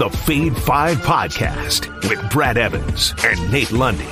the Fade 5 podcast with Brad Evans and Nate Lundy.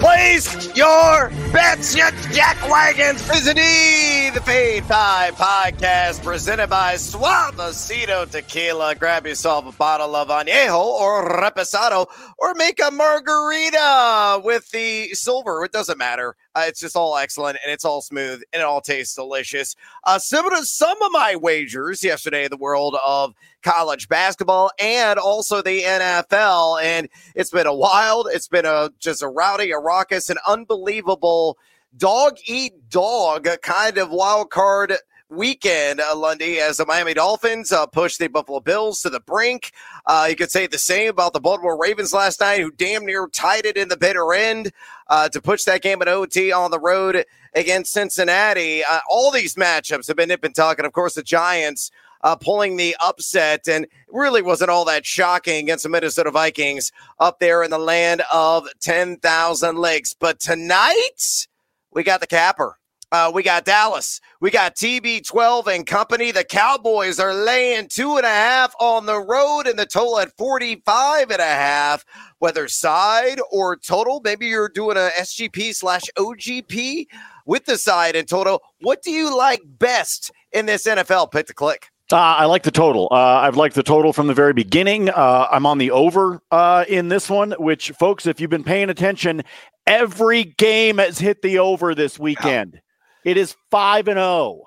Place your bets, you jackwagons. Visiting the Fade 5 podcast presented by Suavecito Tequila. Grab yourself a bottle of Añejo or Reposado or make a margarita with the silver. It doesn't matter. Uh, it's just all excellent and it's all smooth and it all tastes delicious. Uh, similar to some of my wagers yesterday in the world of college basketball and also the NFL. And it's been a wild, it's been a just a rowdy, a raucous, an unbelievable dog eat dog kind of wild card weekend, uh, Lundy, as the Miami Dolphins uh, push the Buffalo Bills to the brink. Uh, you could say the same about the Baltimore Ravens last night, who damn near tied it in the bitter end uh, to push that game at OT on the road against Cincinnati. Uh, all these matchups have been nip and tuck, and of course the Giants. Uh, pulling the upset and really wasn't all that shocking against the Minnesota Vikings up there in the land of 10,000 lakes. But tonight, we got the capper. Uh, we got Dallas. We got TB12 and company. The Cowboys are laying two and a half on the road and the total at 45 and a half, whether side or total. Maybe you're doing a SGP slash OGP with the side and total. What do you like best in this NFL? Pick the click. Uh, I like the total. Uh, I've liked the total from the very beginning. Uh, I'm on the over uh, in this one, which, folks, if you've been paying attention, every game has hit the over this weekend. It is 5 and 0.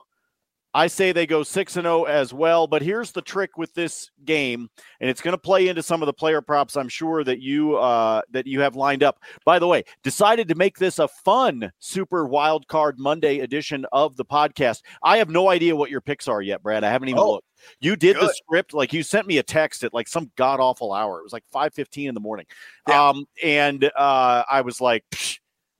I say they go 6 and 0 as well, but here's the trick with this game and it's going to play into some of the player props I'm sure that you uh that you have lined up. By the way, decided to make this a fun super wild card Monday edition of the podcast. I have no idea what your picks are yet, Brad. I haven't even oh, looked. You did good. the script like you sent me a text at like some god awful hour. It was like 5:15 in the morning. Yeah. Um and uh I was like,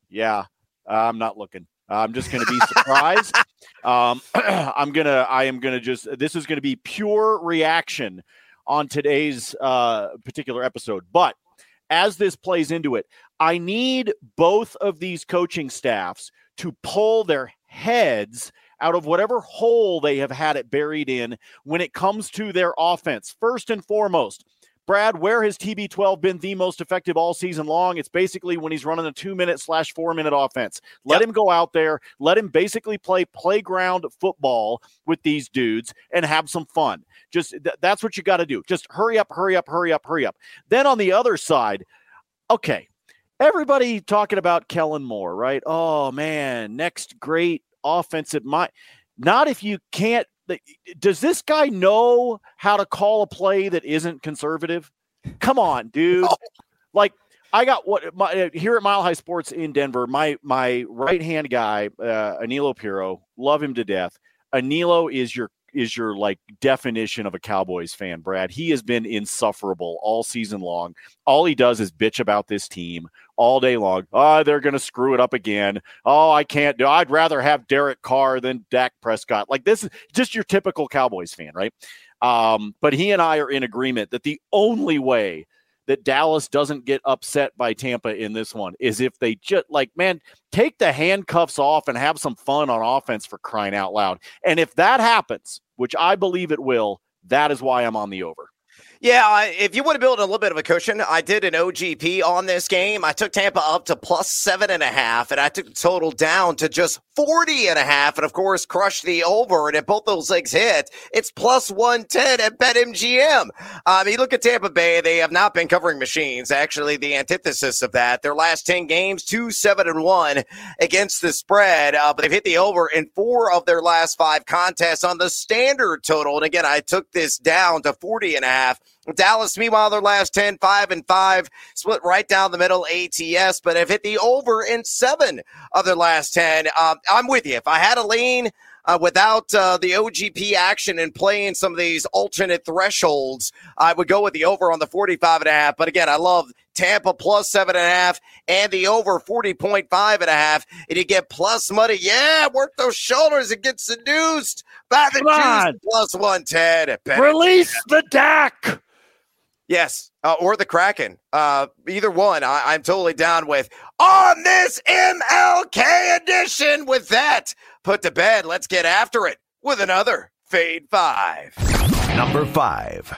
yeah, I'm not looking. I'm just going to be surprised. um, I'm gonna. I am gonna just. This is going to be pure reaction on today's uh, particular episode. But as this plays into it, I need both of these coaching staffs to pull their heads out of whatever hole they have had it buried in when it comes to their offense. First and foremost, Brad, where has TB12 been the most effective all season long? It's basically when he's running a two minute slash four minute offense. Let yep. him go out there, let him basically play playground football with these dudes and have some fun. Just th- that's what you got to do. Just hurry up, hurry up, hurry up, hurry up. Then on the other side, okay, everybody talking about Kellen Moore, right? Oh man, next great offensive mind. Not if you can't does this guy know how to call a play that isn't conservative? Come on, dude. Oh. Like I got what my, uh, here at Mile High Sports in Denver. My my right hand guy, uh, Anilo Piro, love him to death. Anilo is your is your like definition of a Cowboys fan, Brad. He has been insufferable all season long. All he does is bitch about this team all day long. Oh, they're going to screw it up again. Oh, I can't do. I'd rather have Derek Carr than Dak Prescott. Like this is just your typical Cowboys fan, right? Um, but he and I are in agreement that the only way that Dallas doesn't get upset by Tampa in this one is if they just like, man, take the handcuffs off and have some fun on offense for crying out loud. And if that happens, which I believe it will, that is why I'm on the over. Yeah, if you want to build a little bit of a cushion, I did an OGP on this game. I took Tampa up to plus seven and a half, and I took the total down to just 40 and a half, and of course, crushed the over. And if both those legs hit, it's plus 110 at BetMGM. I mean, look at Tampa Bay. They have not been covering machines. Actually, the antithesis of that. Their last 10 games, 2 7 and 1 against the spread, uh, but they've hit the over in four of their last five contests on the standard total. And again, I took this down to 40 and a half. Dallas, meanwhile, their last 10, 5 and 5, split right down the middle ATS, but have hit the over in seven of their last 10. Um, I'm with you. If I had a lean, uh, without uh, the OGP action and playing some of these alternate thresholds, I would go with the over on the 45 and a half. But again, I love Tampa plus seven and a half and the over 40.5 and a half. And you get plus money. Yeah, work those shoulders and get seduced by the juice plus 110. Release the Dak. Yes, uh, or the Kraken. Uh, either one, I- am totally down with. On this MLK edition, with that put to bed, let's get after it with another Fade Five. Number five.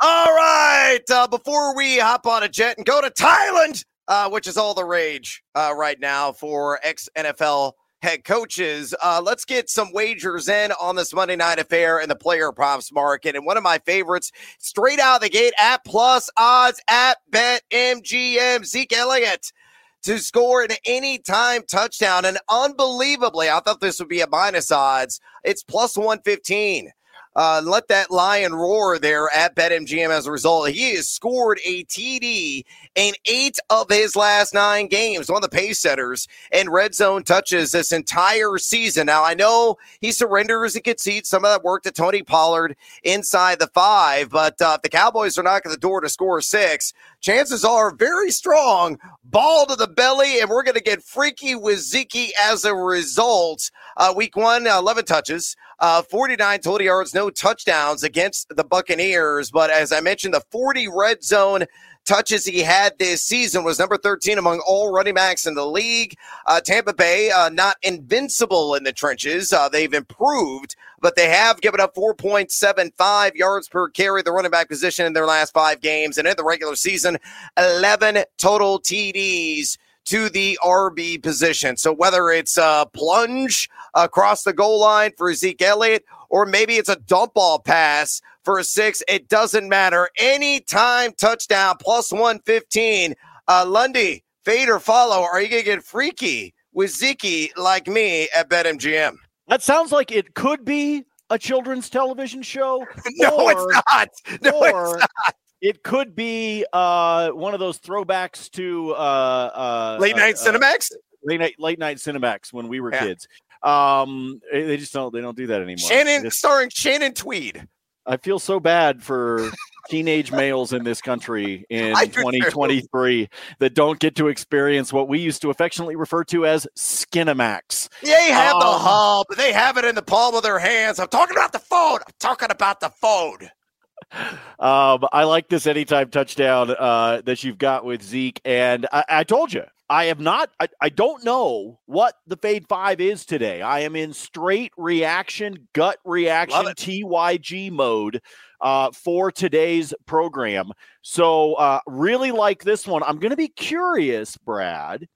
All right. Uh, before we hop on a jet and go to Thailand, uh, which is all the rage uh, right now for ex NFL head coaches. Uh, let's get some wagers in on this Monday night affair in the player props market. And one of my favorites, straight out of the gate at plus odds at Bet MGM, Zeke Elliott to score an anytime touchdown. And unbelievably, I thought this would be a minus odds. It's plus 115. Uh, let that lion roar there at BetMGM as a result. He has scored a TD in eight of his last nine games, one of the pace setters and red zone touches this entire season. Now, I know he surrenders and concedes some of that work to Tony Pollard inside the five, but uh, if the Cowboys are knocking the door to score six, chances are very strong ball to the belly, and we're going to get freaky with Zeke as a result. Uh, week one, 11 touches. Uh, 49 total yards, no touchdowns against the Buccaneers. But as I mentioned, the 40 red zone touches he had this season was number 13 among all running backs in the league. Uh, Tampa Bay, uh, not invincible in the trenches. Uh, they've improved, but they have given up 4.75 yards per carry, the running back position in their last five games. And in the regular season, 11 total TDs to the RB position. So whether it's a plunge across the goal line for Zeke Elliott, or maybe it's a dump ball pass for a six, it doesn't matter. Anytime touchdown plus 115. Uh, Lundy, fade or follow. Are you going to get freaky with Zeke like me at BetMGM? That sounds like it could be a children's television show. no, or, it's not. No, it's not. It could be uh, one of those throwbacks to uh, uh, late night uh, Cinemax. late night, late night Cinemax when we were yeah. kids. Um, they just don't. They don't do that anymore. Shannon, just, starring Shannon Tweed. I feel so bad for teenage males in this country in 2023 that don't get to experience what we used to affectionately refer to as Skinamax. They have um, the hub. They have it in the palm of their hands. I'm talking about the phone. I'm talking about the phone. Um, I like this anytime touchdown uh, that you've got with Zeke, and I, I told you I have not. I, I, don't know what the Fade Five is today. I am in straight reaction, gut reaction, TYG mode uh, for today's program. So, uh, really like this one. I'm going to be curious, Brad,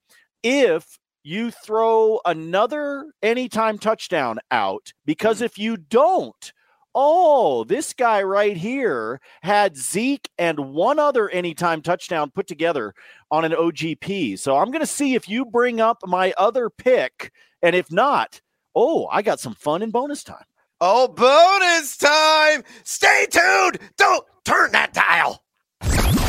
if you throw another anytime touchdown out, because hmm. if you don't, oh, this guy right here had Zeke and one other anytime touchdown put together on an OGP. So I'm going to see if you bring up my other pick. And if not, oh, I got some fun in bonus time. Oh, bonus time. Stay tuned. Don't turn that dial.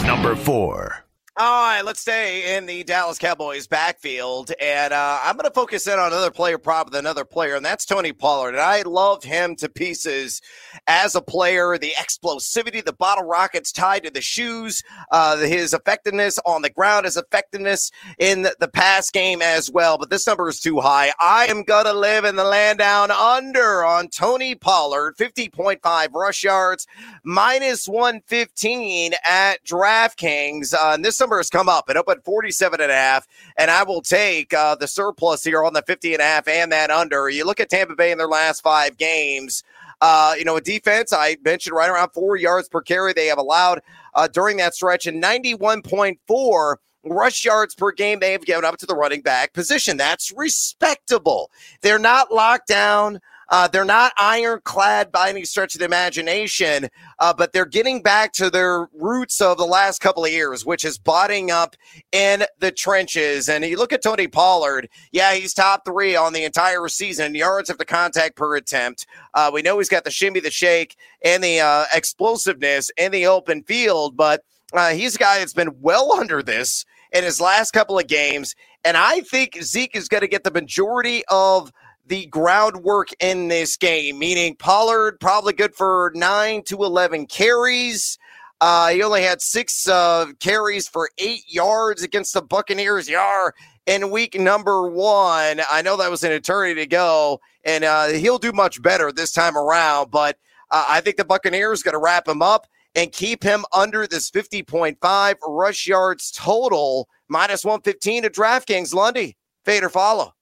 Number four. All right, let's stay in the Dallas Cowboys backfield. And uh, I'm going to focus in on another player prop with another player, and that's Tony Pollard. And I love him to pieces as a player. The explosivity, the bottle rockets tied to the shoes, uh, his effectiveness on the ground, his effectiveness in the pass game as well. But this number is too high. I am going to live in the land down under on Tony Pollard, 50.5 rush yards, minus 115 at DraftKings. Uh, and this number has come up. It opened 47 and a half, and I will take uh, the surplus here on the 50 and a half and that under. You look at Tampa Bay in their last five games. Uh, you know, a defense, I mentioned right around four yards per carry they have allowed uh, during that stretch, and 91.4 rush yards per game they have given up to the running back position. That's respectable. They're not locked down. Uh, they're not ironclad by any stretch of the imagination, uh, but they're getting back to their roots of the last couple of years, which is botting up in the trenches. And you look at Tony Pollard, yeah, he's top three on the entire season, in yards after contact per attempt. Uh, we know he's got the shimmy, the shake, and the uh, explosiveness in the open field, but uh, he's a guy that's been well under this in his last couple of games. And I think Zeke is going to get the majority of – the groundwork in this game, meaning Pollard probably good for nine to 11 carries. Uh, he only had six uh, carries for eight yards against the Buccaneers. Yar in week number one. I know that was an eternity to go, and uh, he'll do much better this time around. But uh, I think the Buccaneers going to wrap him up and keep him under this 50.5 rush yards total, minus 115 to DraftKings. Lundy, fade or follow.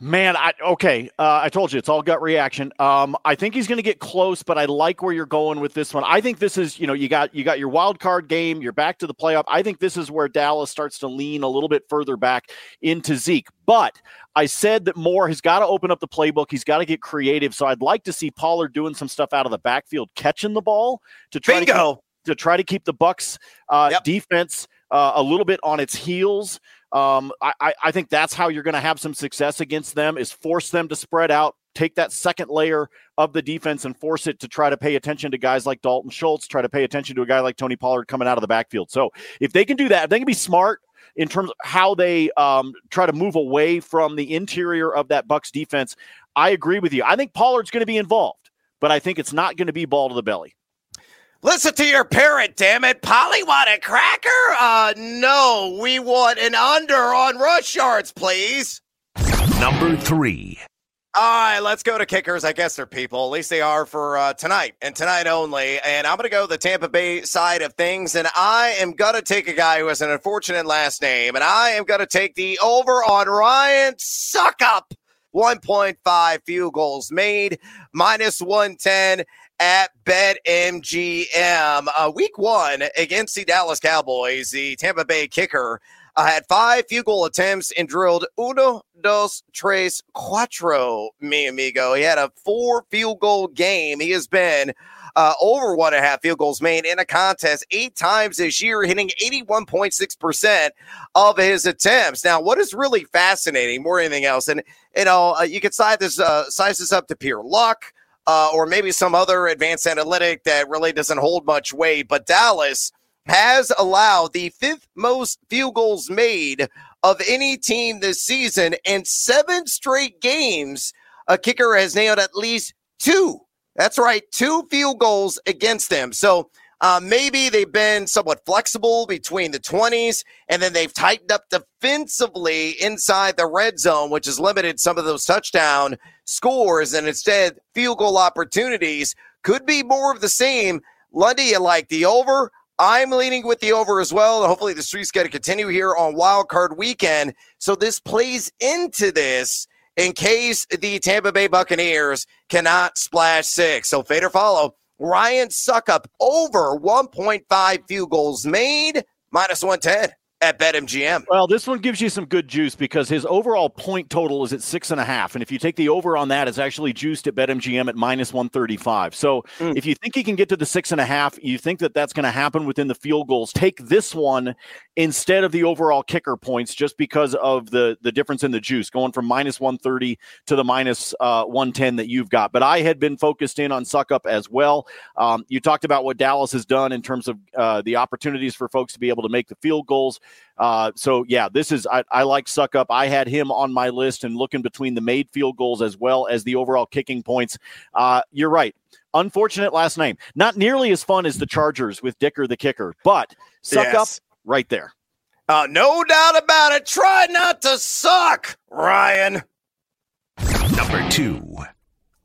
Man, I okay. Uh, I told you it's all gut reaction. Um, I think he's going to get close, but I like where you're going with this one. I think this is, you know, you got you got your wild card game. You're back to the playoff. I think this is where Dallas starts to lean a little bit further back into Zeke. But I said that Moore has got to open up the playbook. He's got to get creative. So I'd like to see Pollard doing some stuff out of the backfield, catching the ball to try Bingo. to keep, to try to keep the Bucks uh, Yep. defense uh, a little bit on its heels. Um, I, I- think that's how you're going to have some success against them is force them to spread out, take that second layer of the defense and force it to try to pay attention to guys like Dalton Schultz, try to pay attention to a guy like Tony Pollard coming out of the backfield. So if they can do that, if they can be smart in terms of how they um, try to move away from the interior of that Bucks defense, I agree with you. I think Pollard's going to be involved, but I think it's not going to be ball to the belly. Listen to your parent, damn it. Polly want a cracker? Uh, no. We want an under on rush yards, please. Number three. All right, let's go to kickers. I guess they're people. At least they are for uh, tonight and tonight only. And I'm going to go the Tampa Bay side of things. And I am going to take a guy who has an unfortunate last name. And I am going to take the over on Ryan Succop. 1.5 field goals made, minus 110 at BetMGM. Uh, week one against the Dallas Cowboys, the Tampa Bay kicker uh, had five field goal attempts and drilled uno, dos, tres, cuatro, mi amigo. He had a four field goal game. He has been uh, over one and a half field goals made in a contest eight times this year, hitting 81.6% of his attempts. Now, what is really fascinating more than anything else, and you know, uh, you could size this, uh, size this up to pure luck. Uh, or maybe some other advanced analytic that really doesn't hold much weight. But Dallas has allowed the fifth most field goals made of any team this season, and seven straight games, a kicker has nailed at least two. That's right, two field goals against them. So uh, maybe they've been somewhat flexible between the 20s, and then they've tightened up defensively inside the red zone, which has limited some of those touchdown scores, and instead field goal opportunities could be more of the same. Lundy, you like the over? I'm leaning with the over as well. Hopefully, the streak's going to continue here on Wild Card Weekend. So this plays into this in case the Tampa Bay Buccaneers cannot splash six. So fade or follow. Ryan Succop over 1.5 field goals made, minus 110 at BetMGM. Well, this one gives you some good juice because his overall point total is at six and a half. And if you take the over on that, it's actually juiced at BetMGM at minus 135. So Mm. if you think he can get to the six and a half, you think that that's going to happen within the field goals, take this one instead of the overall kicker points just because of the, the difference in the juice going from minus 130 to the minus, uh, 110 that you've got. But I had been focused in on Succop as well. Um, you talked about what Dallas has done in terms of uh, the opportunities for folks to be able to make the field goals. Uh, so yeah, this is I, I like Succop. I had him on my list and looking between the made field goals as well as the overall kicking points. Uh, you're right. Unfortunate last name. Not nearly as fun as the Chargers with Dicker the kicker, but Succop Yes. Right there. Uh, no doubt about it. Try not to suck, Ryan. Number two.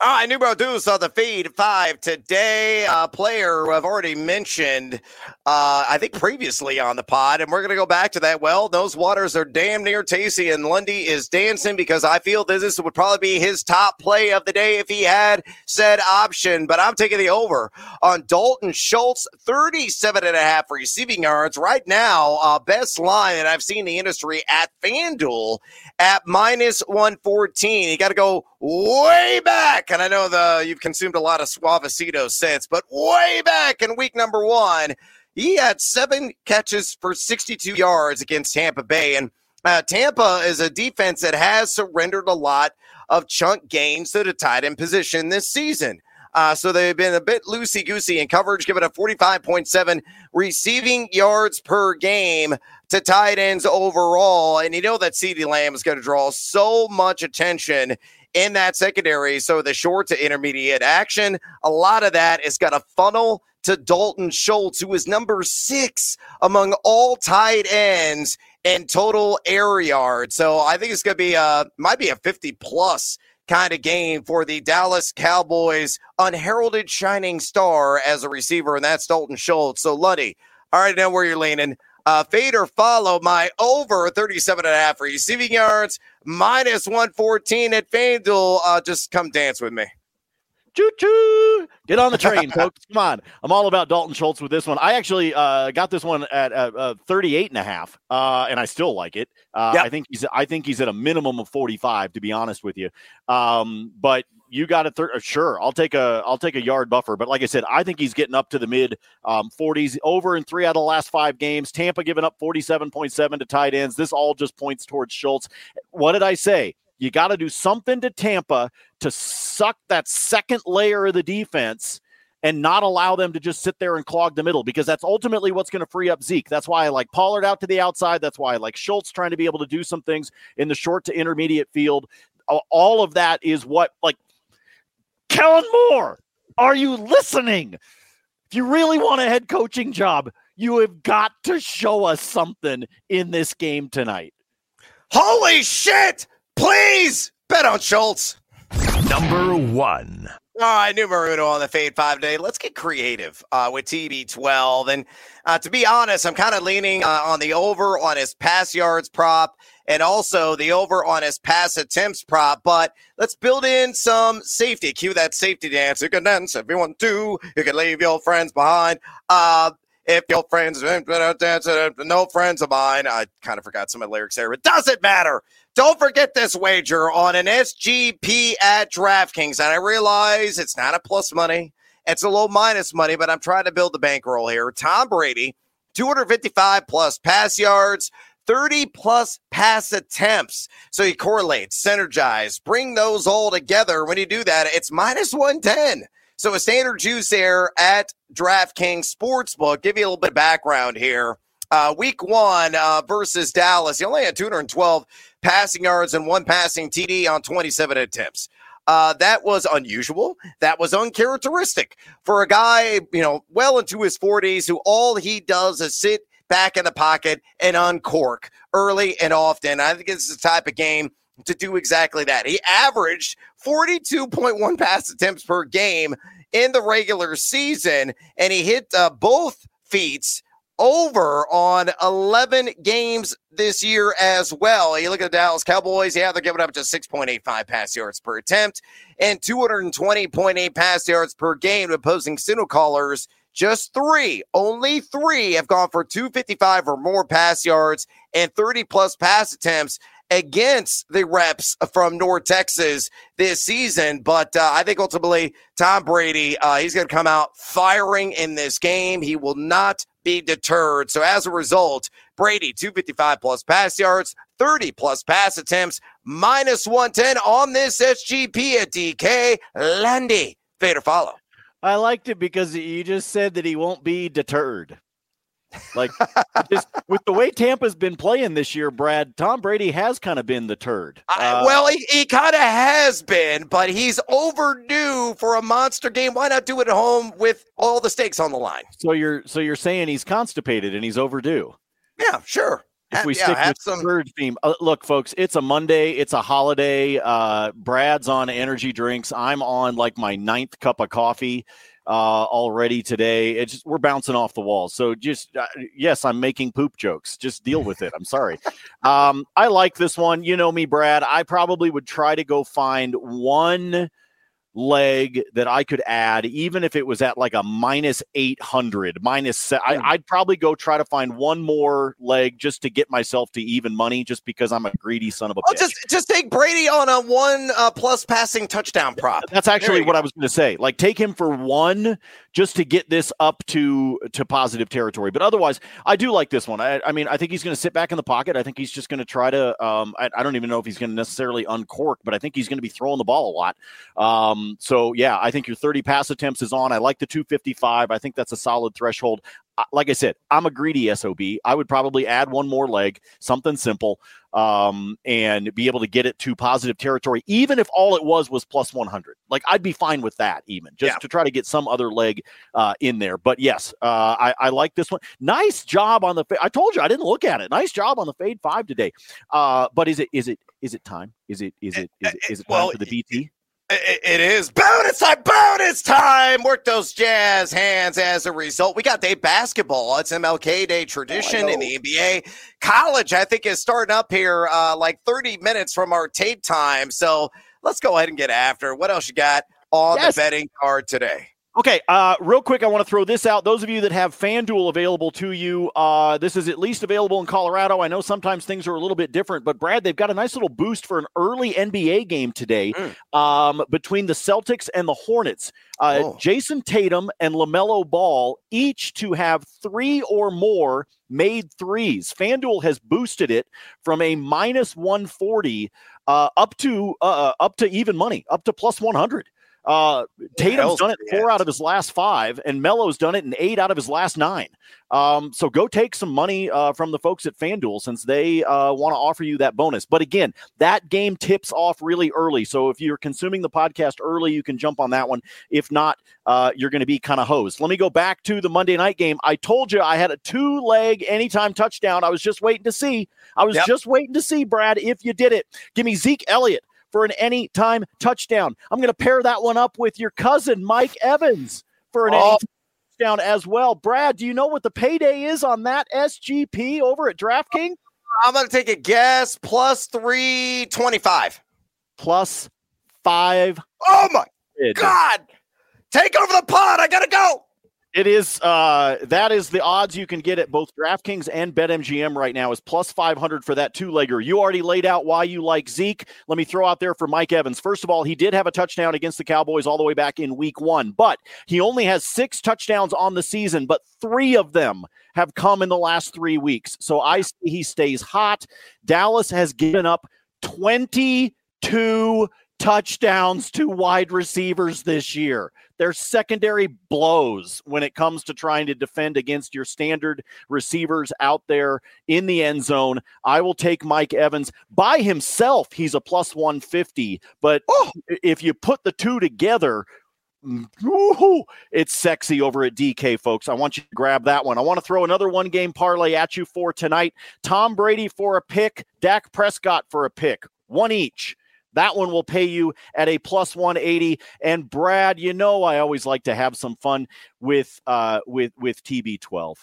All right, numero dos on the Fade Five today. A player who I've already mentioned, uh, I think previously on the pod, and we're going to go back to that. Well, those waters are damn near tasty, and Lundy is dancing because I feel this would probably be his top play of the day if he had said option. But I'm taking the over on Dalton Schultz, 37 and a half receiving yards. Right now, uh, best line that I've seen the industry at FanDuel at minus 114. You got to go way back. And I know the you've consumed a lot of Suavecito since, but way back in week number one, he had seven catches for 62 yards against Tampa Bay. And uh, Tampa is a defense that has surrendered a lot of chunk gains to the tight end position this season. Uh, so they've been a bit loosey goosey in coverage, giving a 45.7 receiving yards per game to tight ends overall. And you know that CeeDee Lamb is going to draw so much attention in that secondary. So the short to intermediate action, a lot of that is going to funnel to Dalton Schultz, who is number six among all tight ends in total air yards. So I think it's going to be a might be a 50 plus kind of game for the Dallas Cowboys unheralded shining star as a receiver, and that's Dalton Schultz. So Lundy, I already know where you're leaning. Uh, fade or follow my over 37 and a half receiving yards, minus 114 at FanDuel. Uh, just come dance with me. Choo choo. Get on the train, folks. Come on. I'm all about Dalton Schultz with this one. I actually uh, got this one at uh, uh, 38 and a half, uh, and I still like it. Uh, yep. I think he's I think he's at a minimum of 45 to be honest with you. Um, but you got a third. Sure, I'll take a I'll take a yard buffer. But like I said, I think he's getting up to the mid um, 40s over in three out of the last five games. Tampa giving up 47.7 to tight ends. This all just points towards Schultz. What did I say? You got to do something to Tampa to suck that second layer of the defense and not allow them to just sit there and clog the middle because that's ultimately what's going to free up Zeke. That's why I like Pollard out to the outside. That's why I like Schultz trying to be able to do some things in the short to intermediate field. All of that is what like Kellen Moore, are you listening? If you really want a head coaching job, you have got to show us something in this game tonight. Holy shit! Please bet on Schultz. Number one. All right, numero on the Fade 5 day. Let's get creative uh, with TB12. And uh, to be honest, I'm kind of leaning uh, on the over on his pass yards prop and also the over on his pass attempts prop. But let's build in some safety. Cue that safety dance. You can dance if you want to. You can leave your friends behind. Uh, if your friends dance, no friends of mine. I kind of forgot some of the lyrics there. It doesn't matter. Don't forget this wager on an SGP at DraftKings. And I realize it's not a plus money, it's a low minus money, but I'm trying to build the bankroll here. Tom Brady, 255 plus pass yards. 30 plus pass attempts. So you correlate, synergize, bring those all together. When you do that, it's minus 110. So a standard juice there at DraftKings Sportsbook. Give you a little bit of background here. Uh, week one uh, versus Dallas, he only had 212 passing yards and one passing TD on 27 attempts. Uh, that was unusual. That was uncharacteristic for a guy, you know, well into his 40s who all he does is sit back in the pocket and uncork early and often. I think it's the type of game to do exactly that. He averaged 42.1 pass attempts per game in the regular season, and he hit uh, both feats over on 11 games this year as well. You look at the Dallas Cowboys, yeah, they're giving up just 6.85 pass yards per attempt and 220.8 pass yards per game to opposing signal callers. Just three, only three have gone for 255 or more pass yards and 30 plus pass attempts against the reps from North Texas this season. But uh, I think ultimately, Tom Brady, uh, he's going to come out firing in this game. He will not be deterred. So as a result, Brady, 255 plus pass yards, 30 plus pass attempts, minus 110 on this SGP at DK. Lundy, fade or follow. I liked it because you just said that he won't be deterred. Like just with the way Tampa's been playing this year, Brad, Tom Brady has kind of been the turd. Uh, well, he, he kind of has been, but he's overdue for a monster game. Why not do it at home with all the stakes on the line? So you're so you're saying he's constipated and he's overdue. Yeah, sure. If we stick with some... the third theme, uh, look, folks, it's a Monday, it's a holiday. Uh, Brad's on energy drinks. I'm on like my ninth cup of coffee uh, already today. It's just, we're bouncing off the walls. So just uh, yes, I'm making poop jokes. Just deal with it. I'm sorry. Um, I like this one. You know me, Brad. I probably would try to go find one leg that I could add, even if it was at like a minus 800, minus, I, hmm. probably go try to find one more leg just to get myself to even money just because I'm a greedy son of a oh, bitch. Just, just take Brady on a one uh, plus passing touchdown prop. That's actually what go. I was going to say. Like take him for one just to get this up to, to positive territory. But otherwise, I do like this one. I, I mean, I think he's going to sit back in the pocket. I think he's just going to try to, um, I, I, don't even know if he's going to necessarily uncork, but I think he's going to be throwing the ball a lot. Um, so yeah, I think your 30 pass attempts is on. I like the 255. I think that's a solid threshold. Like I said, I'm a greedy SOB. I would probably add one more leg, something simple, um, and be able to get it to positive territory, even if all it was was plus 100. Like I'd be fine with that, even just yeah. to try to get some other leg uh, in there. But yes, uh, I, I, like this one. Nice job on the. Fa- I told you I didn't look at it. Nice job on the fade five today. Uh, but is it is it is it time? Is it is it is it, is it time well, for the BT? It is bonus time, bonus time. Work those jazz hands as a result. We got day basketball. It's MLK Day tradition oh, in the NBA. College, I think, is starting up here uh, like 30 minutes from our tape time. So let's go ahead and get after. What else you got on yes. the betting card today? Okay, uh, real quick, I want to throw this out. Those of you that have FanDuel available to you, uh, this is at least available in Colorado. I know sometimes things are a little bit different, but Brad, they've got a nice little boost for an early NBA game today mm. um, between the Celtics and the Hornets. Uh, oh. Jayson Tatum and LaMelo Ball each to have three or more made threes. FanDuel has boosted it from a minus 140 uh, up to uh, up to even money, up to plus 100. Uh, Tatum's done it four out of his last five, and Melo's done it in eight out of his last nine. Um, so go take some money uh, from the folks at FanDuel since they uh, want to offer you that bonus. But again, that game tips off really early. So if you're consuming the podcast early, you can jump on that one. If not, uh, you're going to be kind of hosed. Let me go back to the Monday night game. I told you I had a two leg anytime touchdown. I was just waiting to see. I was yep. just waiting to see, Brad, if you did it. Give me Zeke Elliott for an anytime touchdown. I'm going to pair that one up with your cousin, Mike Evans, for an oh. touchdown as well. Brad, do you know what the payday is on that SGP over at DraftKings? I'm going to take a guess plus 325. Plus five. Oh my God. Take over the pod. I got to go. It is uh, that is the odds you can get at both DraftKings and BetMGM right now is plus 500 for that two-legger. You already laid out why you like Zeke. Let me throw out there for Mike Evans. First of all, he did have a touchdown against the Cowboys all the way back in week 1, but he only has 6 touchdowns on the season, but 3 of them have come in the last 3 weeks. So I see he stays hot. Dallas has given up 22 touchdowns to wide receivers this year. Their secondary blows when it comes to trying to defend against your standard receivers out there in the end zone. I will take Mike Evans by himself. He's a plus 150, but oh. if you put the two together, Ooh, it's sexy over at DK, folks. I want you to grab that one. I want to throw another one game parlay at you for tonight. Tom Brady for a pick, Dak Prescott for a pick, one each. That one will pay you at a plus 180. And Brad, you know I always like to have some fun with uh with with TB12.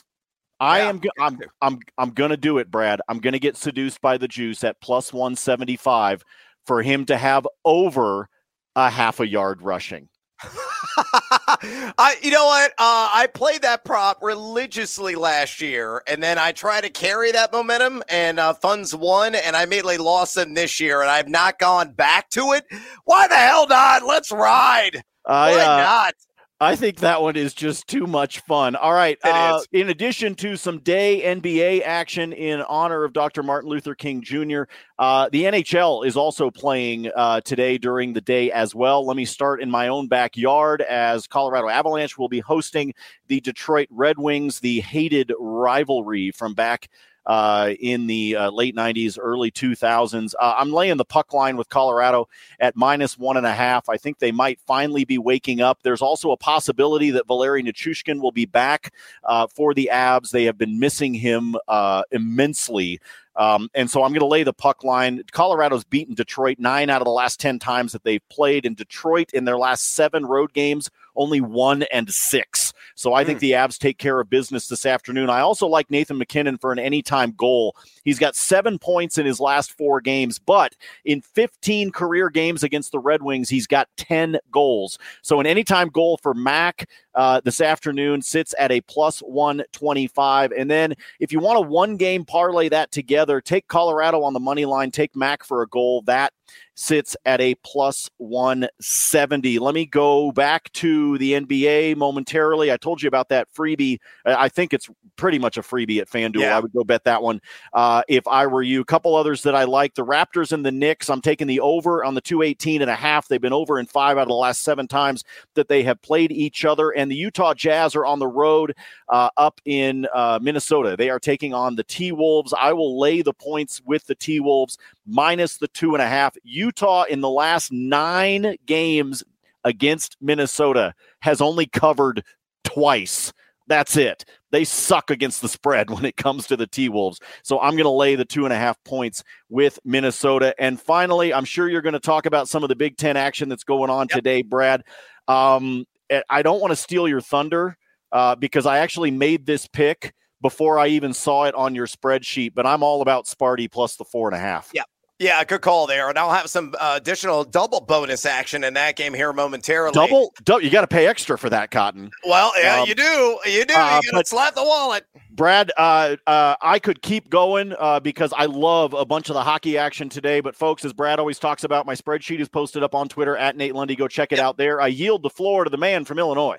I yeah, am I'm I'm I'm going to do it, Brad. I'm going to get seduced by the juice at plus 175 for him to have over a half a yard rushing. I, you know what? Uh, I played that prop religiously last year, and then I tried to carry that momentum, and uh, funds won, and I immediately lost them this year, and I've not gone back to it. Why the hell not? Let's ride. I, Why uh, not? I think that one is just too much fun. All right. Uh, in addition to some day NBA action in honor of Dr. Martin Luther King Jr., uh, the NHL is also playing uh, today during the day as well. Let me start in my own backyard as Colorado Avalanche will be hosting the Detroit Red Wings, the hated rivalry from back uh, in the uh, late 90s, early 2000s. Uh, I'm laying the puck line with Colorado at minus one and a half. I think they might finally be waking up. There's also a possibility that Valeri Nichushkin will be back uh, for the Abs. They have been missing him uh, immensely. Um, and so I'm going to lay the puck line. Colorado's beaten Detroit nine out of the last 10 times that they've played. In Detroit, in their last seven road games, only one and six. So I think mm. the Avs take care of business this afternoon. I also like Nathan MacKinnon for an anytime goal. He's got seven points in his last four games, but in 15 career games against the Red Wings, he's got 10 goals. So an anytime goal for Mac uh, this afternoon sits at a plus 125. And then if you want a one game parlay that together, take Colorado on the money line, take Mac for a goal. That sits at a plus 170. Let me go back to the NBA momentarily. I told you about that freebie. I think it's pretty much a freebie at FanDuel. Yeah. I would go bet that one uh, if I were you. A couple others that I like the Raptors and the Knicks. I'm taking the over on the 218 and a half. They've been over in five out of the last seven times that they have played each other. And the Utah Jazz are on the road uh, up in uh, Minnesota. They are taking on the T Wolves. I will lay the points with the T Wolves minus the two and a half. Utah in the last nine games against Minnesota has only covered twice. That's it. they suck against the spread when it comes to the T Wolves. So I'm going to lay the two and a half points with Minnesota. And finally, I'm sure you're going to talk about some of the Big Ten action that's going on yep. today, Brad. Um, I don't want to steal your thunder uh, because I actually made this pick before I even saw it on your spreadsheet, but I'm all about Sparty plus the four and a half. Yeah. Yeah, good call there. And I'll have some uh, additional double bonus action in that game here momentarily. Double? double you got to pay extra for that, Cotton. Well, yeah, um, you do. You do. Uh, you got to slap the wallet. Brad, uh, uh, I could keep going uh, because I love a bunch of the hockey action today. But, folks, as Brad always talks about, my spreadsheet is posted up on Twitter at Nate Lundy. Go check it out there. I yield the floor to the man from Illinois.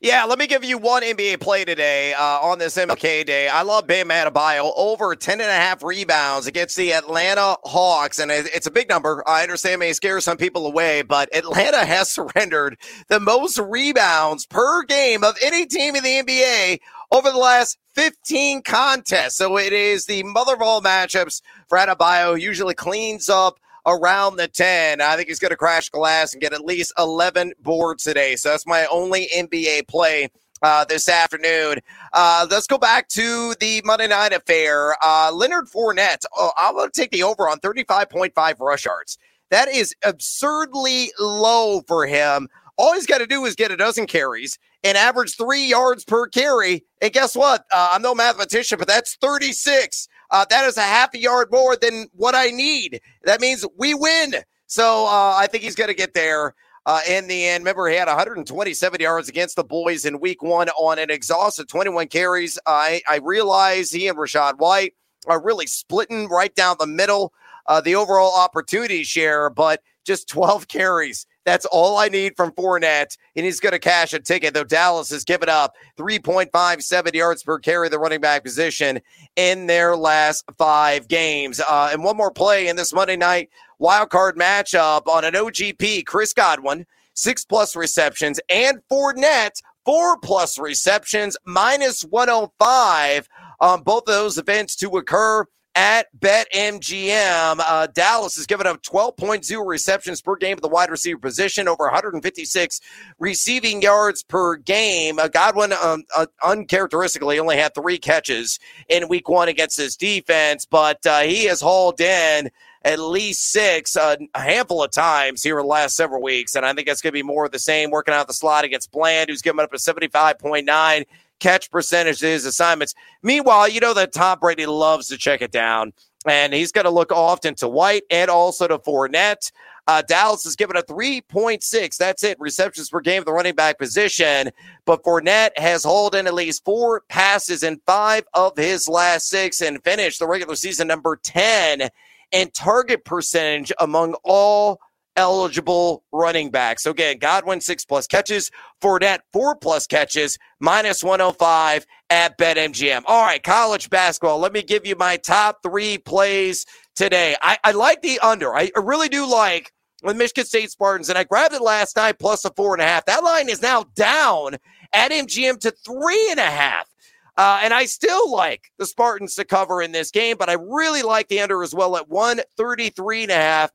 Yeah, let me give you one NBA play today uh, on this MLK day. I love Bam Adebayo over 10 and a half rebounds against the Atlanta Hawks. And it's a big number. I understand may scare some people away, but Atlanta has surrendered the most rebounds per game of any team in the NBA over the last 15 contests. So it is the mother of all matchups for Adebayo. Usually cleans up around the 10. I think he's going to crash glass and get at least 11 boards today. So that's my only NBA play. Uh, this afternoon. Uh, let's go back to the Monday night affair. Uh, Leonard Fournette, oh, I'm going to take the over on 35.5 rush yards. That is absurdly low for him. All he's got to do is get a dozen carries and average three yards per carry. And guess what? Uh, I'm no mathematician, but that's 36. Uh, that is a half a yard more than what I need. That means we win. So uh, I think he's going to get there. Uh, in the end. Remember, he had 127 yards against the boys in week one on an exhausted 21 carries. I, I realize he and Rachaad White are really splitting right down the middle, uh, the overall opportunity share, but just 12 carries that's all I need from Fournette, and he's going to cash a ticket. Though Dallas has given up 3.57 yards per carry, the running back position in their last five games. Uh, and one more play in this Monday night wild card matchup on an OGP. Chris Godwin, six plus receptions, and Fournette, four plus receptions, minus 105 on both of those events to occur at BetMGM. Uh, Dallas has given up 12.0 receptions per game at the wide receiver position, over 156 receiving yards per game. Uh, Godwin, um, uh, uncharacteristically, only had three catches in week one against his defense, but uh, he has hauled in at least six uh, a handful of times here in the last several weeks. And I think that's going to be more of the same, working out the slot against Bland, who's given up a 75.9 catch percentages, assignments. Meanwhile, you know that Tom Brady loves to check it down, and he's going to look often to White and also to Fournette. Uh, Dallas is given a 3.6. That's it. Receptions per game of the running back position. But Fournette has hauled in at least four passes in five of his last six and finished the regular season number 10 in target percentage among all eligible running backs. So again, Godwin six plus catches, Fournette four plus catches, minus 105 at BetMGM. All right, college basketball. Let me give you my top three plays today. I, I like the under. I really do like with Michigan State Spartans, and I grabbed it last night plus a four and a half. That line is now down at MGM to three and a half. Uh, and I still like the Spartans to cover in this game, but I really like the under as well at 133 and a half.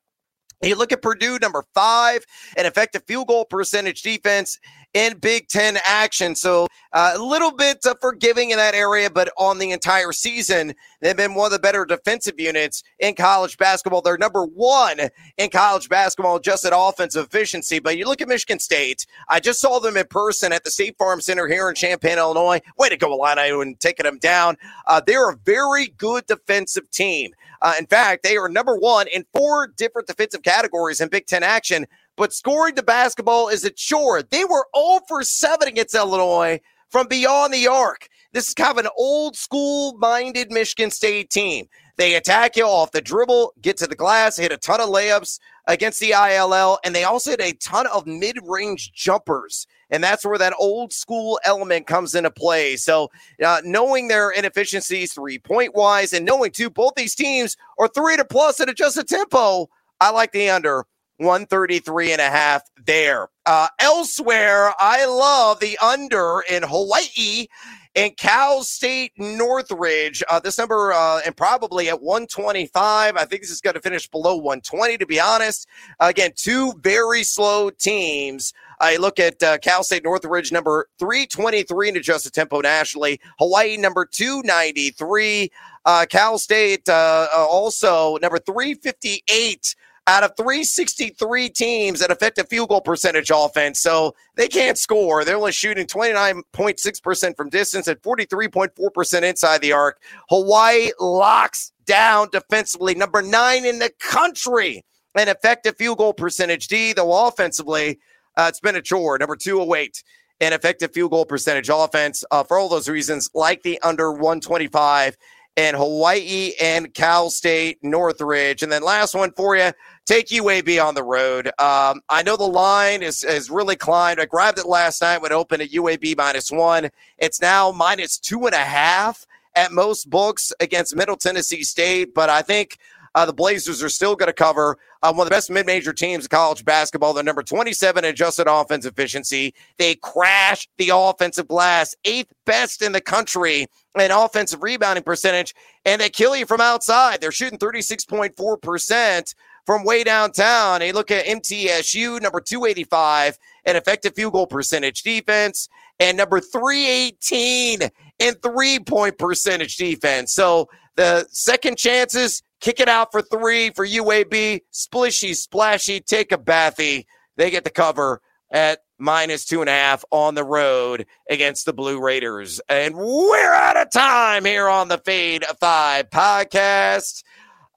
You look at Purdue, number five, an effective field goal percentage defense in Big Ten action. So uh, a little bit forgiving in that area, but on the entire season, they've been one of the better defensive units in college basketball. They're number one in college basketball just at offensive efficiency. But you look at Michigan State. I just saw them in person at the State Farm Center here in Champaign, Illinois. Way to go, Illini, and taking them down. Uh, they're a very good defensive team. Uh, in fact, they are number one in four different defensive categories in Big Ten action, but scoring the basketball is a chore. They were 0 for 7 against Illinois from beyond the arc. This is kind of an old school minded Michigan State team. They attack you off the dribble, get to the glass, hit a ton of layups against the ILL, and they also hit a ton of mid range jumpers. And that's where that old school element comes into play. So, uh, knowing their inefficiencies three point wise, and knowing too, both these teams are three to plus at adjusted tempo, I like the under 133 and a half there. Uh, elsewhere, I love the under in Hawaii And Cal State Northridge, uh, this number, uh, and probably at 125. I think this is going to finish below 120, to be honest. Again, two very slow teams. I look at uh, Cal State Northridge, number 323 in adjusted tempo nationally. Hawaii, number 293. Uh, Cal State, uh, uh also number 358 out of 363 teams that effective field goal percentage offense. So they can't score. They're only shooting 29.6% from distance and 43.4% inside the arc. Hawaii locks down defensively, number nine in the country, an effective field goal percentage. D, though offensively, uh, it's been a chore. Number 208 an effective field goal percentage offense uh, for all those reasons, like the under 125 and Hawaii and Cal State Northridge. And then last one for you, take UAB on the road. Um, I know the line is has really climbed. I grabbed it last night when it opened at UAB minus one. It's now minus two and a half at most books against Middle Tennessee State, but I think uh, the Blazers are still going to cover uh, one of the best mid major teams in college basketball. They're number 27 in adjusted offense efficiency. They crash the offensive glass, eighth best in the country in offensive rebounding percentage, and they kill you from outside. They're shooting 36.4% from way downtown. And you look at MTSU, number 285 in effective field goal percentage defense, and number 318 in three point percentage defense. So the second chances, kick it out for three for UAB. Splishy, splashy, take a bathy. They get the cover at minus two and a half on the road against the Blue Raiders. And we're out of time here on the Fade Five podcast.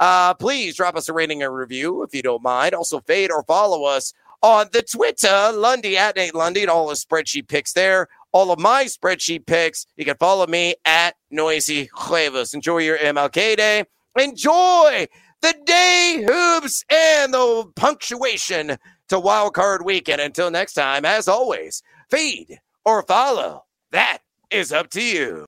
Uh, please drop us a rating and review if you don't mind. Also, fade or follow us on the Twitter, Lundy at Nate Lundy, and all the spreadsheet picks there. All of my spreadsheet picks. You can follow me at Noisy Huevos. Enjoy your MLK day. Enjoy the day hoops and the punctuation to Wild Card Weekend. Until next time, as always, feed or follow. That is up to you.